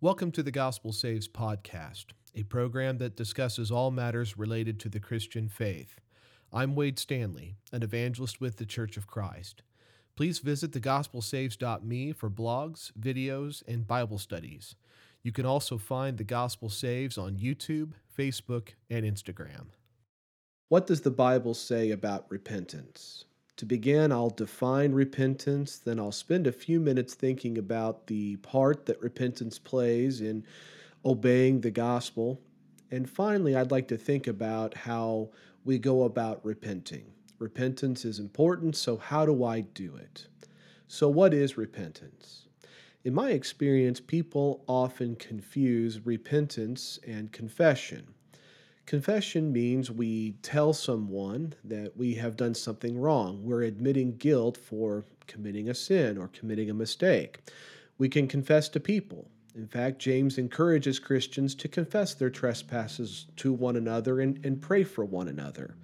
Welcome to the Gospel Saves podcast, a program that discusses all matters related to the Christian faith. I'm Wade Stanley, an evangelist with the Church of Christ. Please visit thegospelsaves.me for blogs, videos, and Bible studies. You can also find the Gospel Saves on YouTube, Facebook, and Instagram. What does the Bible say about repentance? To begin, I'll define repentance, then I'll spend a few minutes thinking about the part that repentance plays in obeying the gospel. And finally, I'd like to think about how we go about repenting. Repentance is important, so how do I do it? So, what is repentance? In my experience, people often confuse repentance and confession. Confession means we tell someone that we have done something wrong. We're admitting guilt for committing a sin or committing a mistake. We can confess to people. In fact, James encourages Christians to confess their trespasses to one another and, and pray for one another.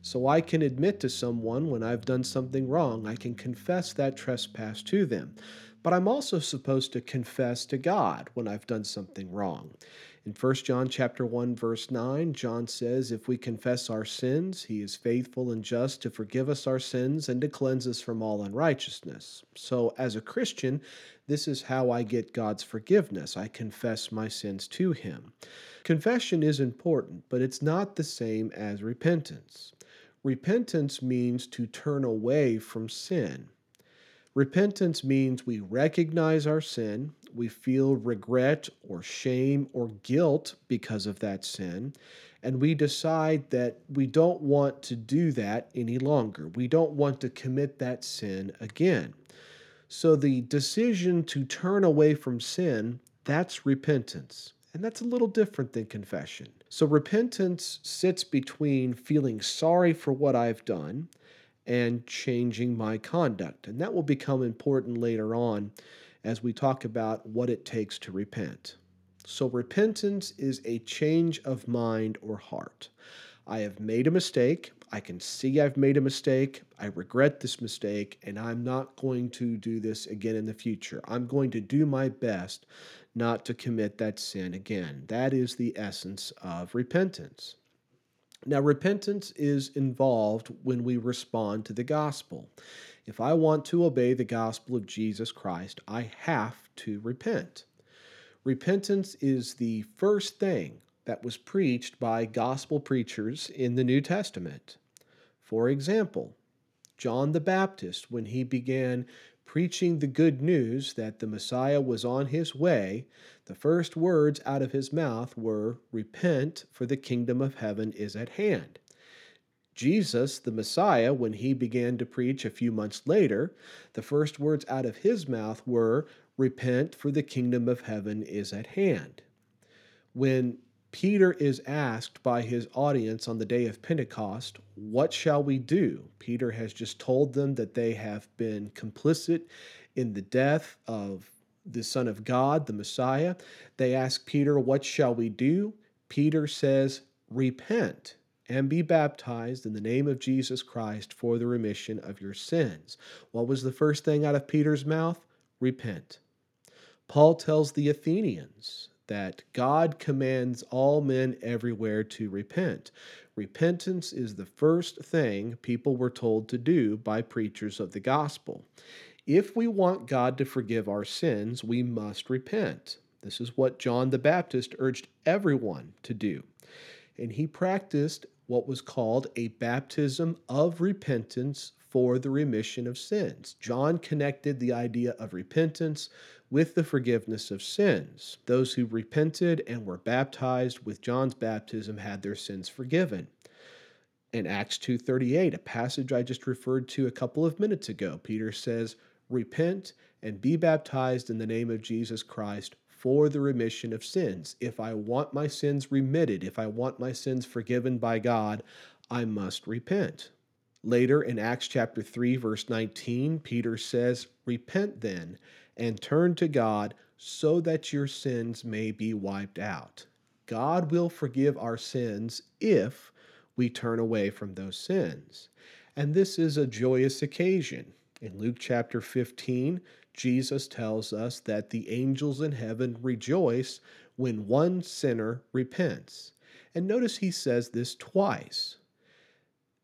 So I can admit to someone when I've done something wrong. I can confess that trespass to them. But I'm also supposed to confess to God when I've done something wrong. In 1 John chapter 1 verse 9, John says, "If we confess our sins, he is faithful and just to forgive us our sins and to cleanse us from all unrighteousness." So, as a Christian, this is how I get God's forgiveness. I confess my sins to him. Confession is important, but it's not the same as repentance. Repentance means to turn away from sin. Repentance means we recognize our sin, we feel regret or shame or guilt because of that sin, and we decide that we don't want to do that any longer. We don't want to commit that sin again. So the decision to turn away from sin, that's repentance. And that's a little different than confession. So repentance sits between feeling sorry for what I've done and changing my conduct. And that will become important later on as we talk about what it takes to repent. So, repentance is a change of mind or heart. I have made a mistake. I can see I've made a mistake. I regret this mistake, and I'm not going to do this again in the future. I'm going to do my best not to commit that sin again. That is the essence of repentance. Now, repentance is involved when we respond to the gospel. If I want to obey the gospel of Jesus Christ, I have to repent. Repentance is the first thing that was preached by gospel preachers in the New Testament. For example, John the Baptist, when he began preaching the good news that the Messiah was on his way, the first words out of his mouth were, Repent, for the kingdom of heaven is at hand. Jesus, the Messiah, when he began to preach a few months later, the first words out of his mouth were, Repent, for the kingdom of heaven is at hand. When Peter is asked by his audience on the day of Pentecost, What shall we do? Peter has just told them that they have been complicit in the death of the Son of God, the Messiah. They ask Peter, What shall we do? Peter says, Repent and be baptized in the name of Jesus Christ for the remission of your sins. What was the first thing out of Peter's mouth? Repent. Paul tells the Athenians that God commands all men everywhere to repent. Repentance is the first thing people were told to do by preachers of the gospel. If we want God to forgive our sins, we must repent. This is what John the Baptist urged everyone to do. And he practiced what was called a baptism of repentance for the remission of sins. John connected the idea of repentance with the forgiveness of sins. Those who repented and were baptized with John's baptism had their sins forgiven. In Acts 2:38, a passage I just referred to a couple of minutes ago, Peter says, "Repent and be baptized in the name of Jesus Christ for the remission of sins. If I want my sins remitted, if I want my sins forgiven by God, I must repent." Later in Acts chapter 3 verse 19, Peter says, "Repent then and turn to God so that your sins may be wiped out. God will forgive our sins if we turn away from those sins. And this is a joyous occasion. In Luke chapter 15, Jesus tells us that the angels in heaven rejoice when one sinner repents. And notice he says this twice.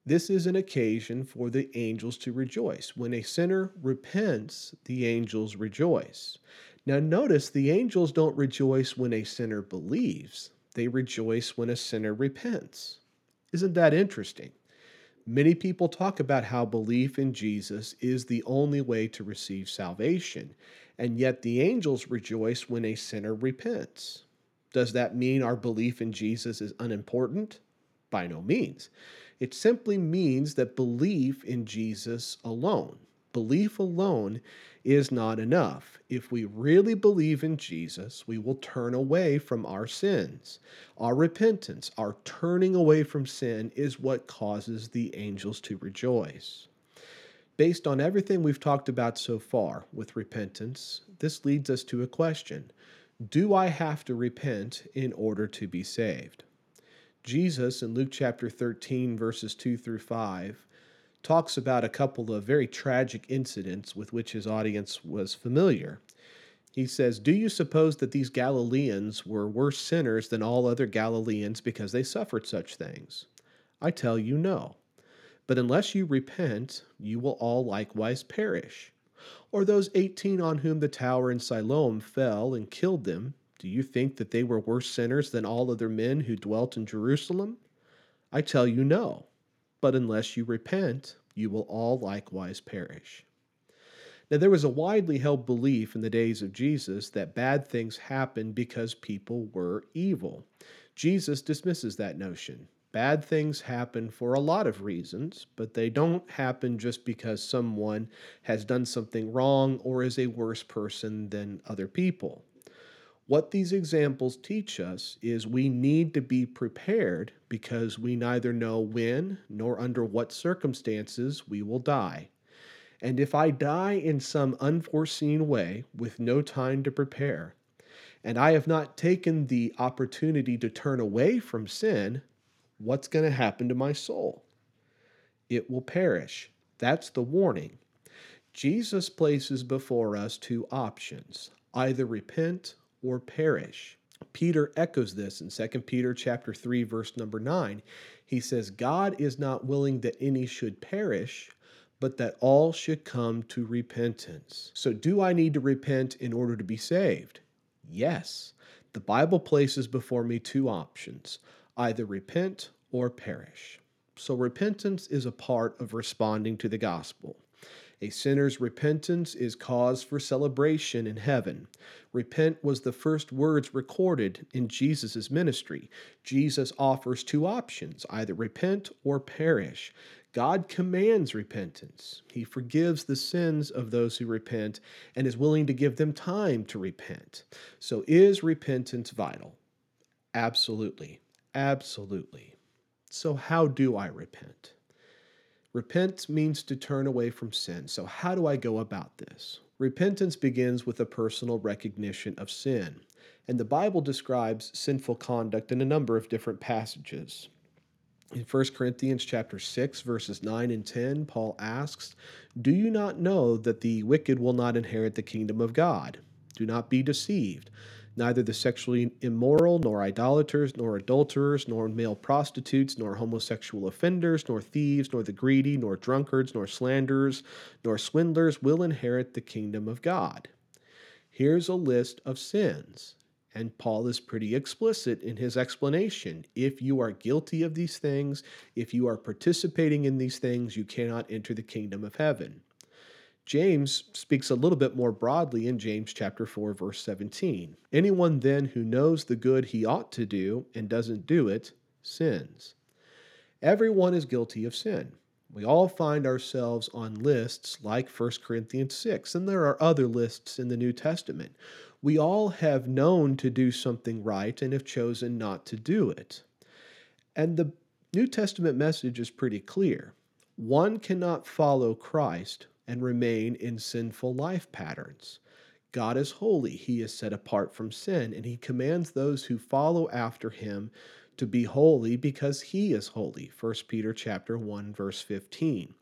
This is an occasion for the angels to rejoice. When a sinner repents, the angels rejoice. Now, notice the angels don't rejoice when a sinner believes, they rejoice when a sinner repents. Isn't that interesting? Many people talk about how belief in Jesus is the only way to receive salvation, and yet the angels rejoice when a sinner repents. Does that mean our belief in Jesus is unimportant? By no means. It simply means that belief in Jesus alone, belief alone, is not enough. If we really believe in Jesus, we will turn away from our sins. Our repentance, our turning away from sin, is what causes the angels to rejoice. Based on everything we've talked about so far with repentance, this leads us to a question Do I have to repent in order to be saved? Jesus in Luke chapter 13, verses 2 through 5, talks about a couple of very tragic incidents with which his audience was familiar. He says, Do you suppose that these Galileans were worse sinners than all other Galileans because they suffered such things? I tell you, no. But unless you repent, you will all likewise perish. Or those eighteen on whom the tower in Siloam fell and killed them, do you think that they were worse sinners than all other men who dwelt in Jerusalem? I tell you, no. But unless you repent, you will all likewise perish. Now, there was a widely held belief in the days of Jesus that bad things happened because people were evil. Jesus dismisses that notion. Bad things happen for a lot of reasons, but they don't happen just because someone has done something wrong or is a worse person than other people. What these examples teach us is we need to be prepared because we neither know when nor under what circumstances we will die. And if I die in some unforeseen way with no time to prepare, and I have not taken the opportunity to turn away from sin, what's going to happen to my soul? It will perish. That's the warning. Jesus places before us two options either repent or perish. Peter echoes this in 2 Peter chapter 3 verse number 9. He says God is not willing that any should perish, but that all should come to repentance. So do I need to repent in order to be saved? Yes. The Bible places before me two options, either repent or perish. So repentance is a part of responding to the gospel. A sinner's repentance is cause for celebration in heaven. Repent was the first words recorded in Jesus' ministry. Jesus offers two options either repent or perish. God commands repentance. He forgives the sins of those who repent and is willing to give them time to repent. So, is repentance vital? Absolutely. Absolutely. So, how do I repent? Repent means to turn away from sin. So, how do I go about this? Repentance begins with a personal recognition of sin, and the Bible describes sinful conduct in a number of different passages. In 1 Corinthians chapter 6 verses 9 and 10, Paul asks, "Do you not know that the wicked will not inherit the kingdom of God? Do not be deceived." Neither the sexually immoral, nor idolaters, nor adulterers, nor male prostitutes, nor homosexual offenders, nor thieves, nor the greedy, nor drunkards, nor slanderers, nor swindlers will inherit the kingdom of God. Here's a list of sins. And Paul is pretty explicit in his explanation. If you are guilty of these things, if you are participating in these things, you cannot enter the kingdom of heaven. James speaks a little bit more broadly in James chapter 4 verse 17. Anyone then who knows the good he ought to do and doesn't do it sins. Everyone is guilty of sin. We all find ourselves on lists like 1 Corinthians 6, and there are other lists in the New Testament. We all have known to do something right and have chosen not to do it. And the New Testament message is pretty clear. One cannot follow Christ and remain in sinful life patterns. God is holy, He is set apart from sin, and He commands those who follow after Him to be holy because he is holy. 1 peter chapter 1 verse 15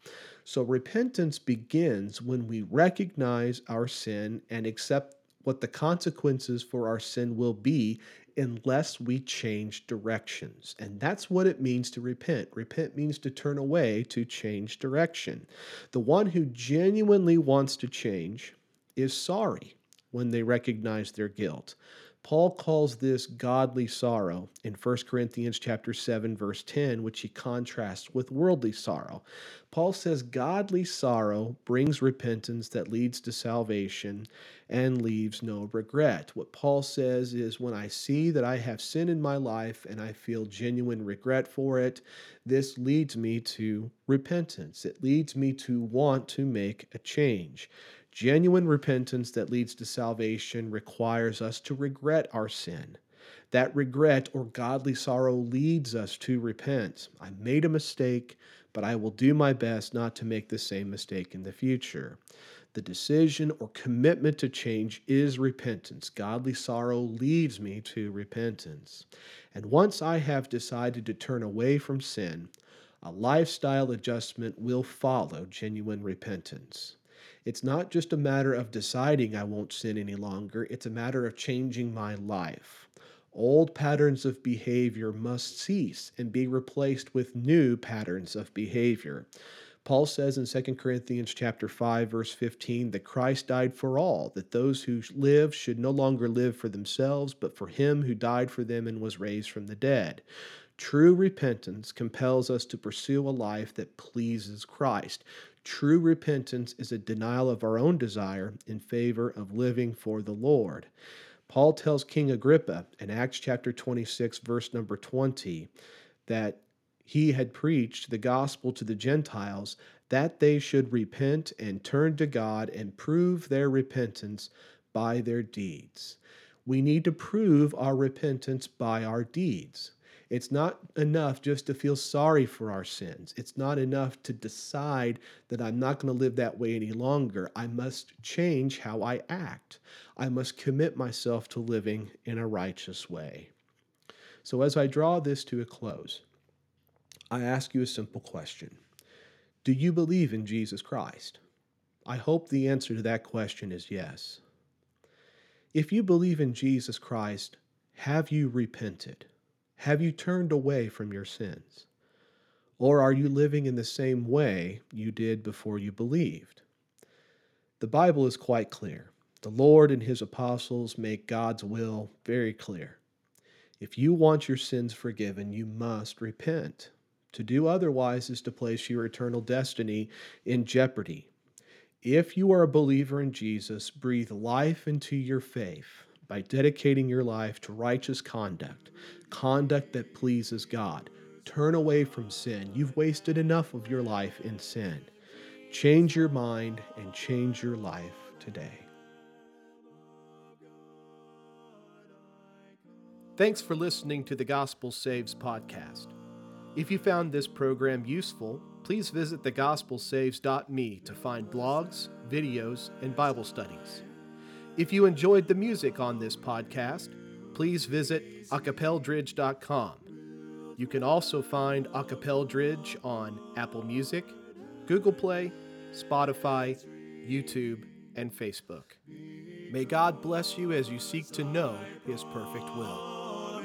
so repentance begins when we recognize our sin and accept what the consequences for our sin will be unless we change directions. And that's what it means to repent. Repent means to turn away, to change direction. The one who genuinely wants to change is sorry when they recognize their guilt. Paul calls this godly sorrow in 1 Corinthians chapter 7 verse 10 which he contrasts with worldly sorrow. Paul says godly sorrow brings repentance that leads to salvation and leaves no regret. What Paul says is when I see that I have sin in my life and I feel genuine regret for it, this leads me to repentance. It leads me to want to make a change. Genuine repentance that leads to salvation requires us to regret our sin. That regret or godly sorrow leads us to repent. I made a mistake, but I will do my best not to make the same mistake in the future. The decision or commitment to change is repentance. Godly sorrow leads me to repentance. And once I have decided to turn away from sin, a lifestyle adjustment will follow genuine repentance. It's not just a matter of deciding I won't sin any longer, it's a matter of changing my life. Old patterns of behavior must cease and be replaced with new patterns of behavior. Paul says in 2 Corinthians chapter 5 verse 15 that Christ died for all, that those who live should no longer live for themselves, but for him who died for them and was raised from the dead. True repentance compels us to pursue a life that pleases Christ. True repentance is a denial of our own desire in favor of living for the Lord. Paul tells King Agrippa in Acts chapter 26, verse number 20, that he had preached the gospel to the Gentiles that they should repent and turn to God and prove their repentance by their deeds. We need to prove our repentance by our deeds. It's not enough just to feel sorry for our sins. It's not enough to decide that I'm not going to live that way any longer. I must change how I act. I must commit myself to living in a righteous way. So, as I draw this to a close, I ask you a simple question Do you believe in Jesus Christ? I hope the answer to that question is yes. If you believe in Jesus Christ, have you repented? Have you turned away from your sins? Or are you living in the same way you did before you believed? The Bible is quite clear. The Lord and His apostles make God's will very clear. If you want your sins forgiven, you must repent. To do otherwise is to place your eternal destiny in jeopardy. If you are a believer in Jesus, breathe life into your faith by dedicating your life to righteous conduct, conduct that pleases God. Turn away from sin. You've wasted enough of your life in sin. Change your mind and change your life today. Thanks for listening to the Gospel Saves podcast. If you found this program useful, please visit thegospelsaves.me to find blogs, videos, and Bible studies. If you enjoyed the music on this podcast, please visit acapeldridge.com. You can also find Acapeldridge on Apple Music, Google Play, Spotify, YouTube, and Facebook. May God bless you as you seek to know His perfect will.